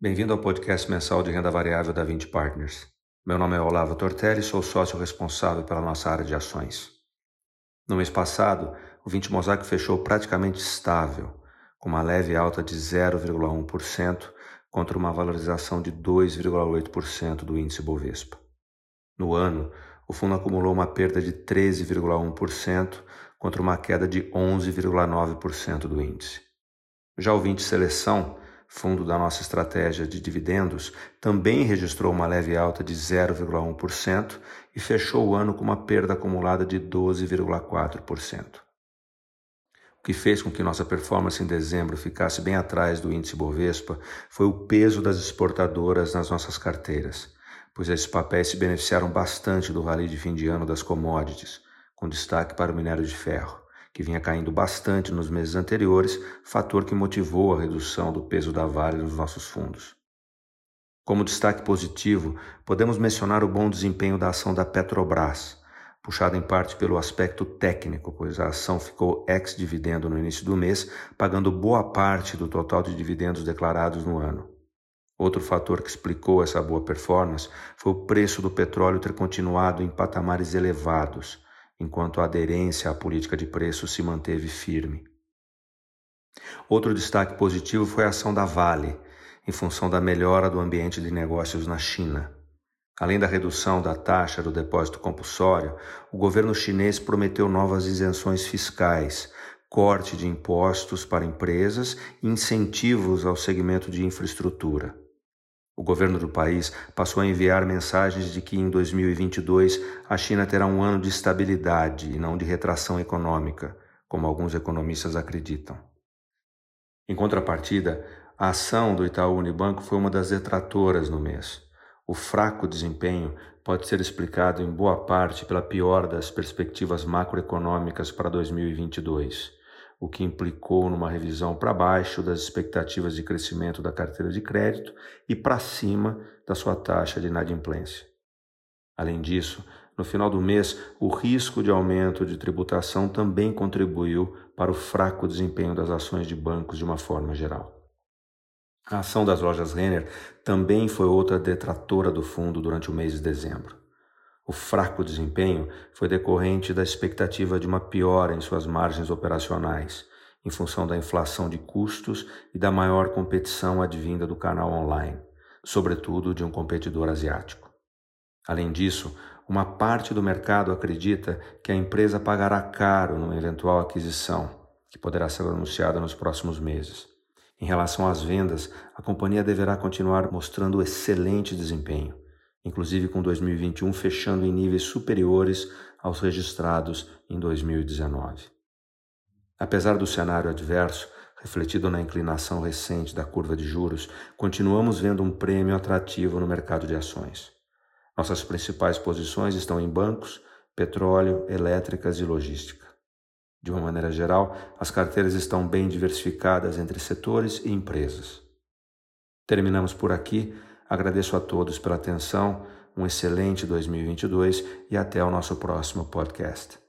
Bem-vindo ao podcast mensal de renda variável da 20 Partners. Meu nome é Olavo Tortelli e sou sócio responsável pela nossa área de ações. No mês passado, o 20 Mosaic fechou praticamente estável, com uma leve alta de 0,1% contra uma valorização de 2,8% do índice Bovespa. No ano, o fundo acumulou uma perda de 13,1% contra uma queda de 11,9% do índice. Já o 20 Seleção fundo da nossa estratégia de dividendos, também registrou uma leve alta de 0,1% e fechou o ano com uma perda acumulada de 12,4%. O que fez com que nossa performance em dezembro ficasse bem atrás do índice Bovespa foi o peso das exportadoras nas nossas carteiras, pois esses papéis se beneficiaram bastante do rally de fim de ano das commodities, com destaque para o minério de ferro que vinha caindo bastante nos meses anteriores, fator que motivou a redução do peso da Vale nos nossos fundos. Como destaque positivo, podemos mencionar o bom desempenho da ação da Petrobras, puxado em parte pelo aspecto técnico, pois a ação ficou ex-dividendo no início do mês, pagando boa parte do total de dividendos declarados no ano. Outro fator que explicou essa boa performance foi o preço do petróleo ter continuado em patamares elevados, enquanto a aderência à política de preços se manteve firme. Outro destaque positivo foi a ação da Vale, em função da melhora do ambiente de negócios na China. Além da redução da taxa do depósito compulsório, o governo chinês prometeu novas isenções fiscais, corte de impostos para empresas e incentivos ao segmento de infraestrutura. O governo do país passou a enviar mensagens de que em 2022 a China terá um ano de estabilidade e não de retração econômica, como alguns economistas acreditam. Em contrapartida, a ação do Itaú Unibanco foi uma das detratoras no mês. O fraco desempenho pode ser explicado em boa parte pela pior das perspectivas macroeconômicas para 2022 o que implicou numa revisão para baixo das expectativas de crescimento da carteira de crédito e para cima da sua taxa de inadimplência. Além disso, no final do mês, o risco de aumento de tributação também contribuiu para o fraco desempenho das ações de bancos de uma forma geral. A ação das lojas Renner também foi outra detratora do fundo durante o mês de dezembro. O fraco desempenho foi decorrente da expectativa de uma piora em suas margens operacionais, em função da inflação de custos e da maior competição advinda do canal online, sobretudo de um competidor asiático. Além disso, uma parte do mercado acredita que a empresa pagará caro numa eventual aquisição, que poderá ser anunciada nos próximos meses. Em relação às vendas, a companhia deverá continuar mostrando excelente desempenho inclusive com 2021 fechando em níveis superiores aos registrados em 2019. Apesar do cenário adverso, refletido na inclinação recente da curva de juros, continuamos vendo um prêmio atrativo no mercado de ações. Nossas principais posições estão em bancos, petróleo, elétricas e logística. De uma maneira geral, as carteiras estão bem diversificadas entre setores e empresas. Terminamos por aqui Agradeço a todos pela atenção, um excelente 2022 e até o nosso próximo podcast.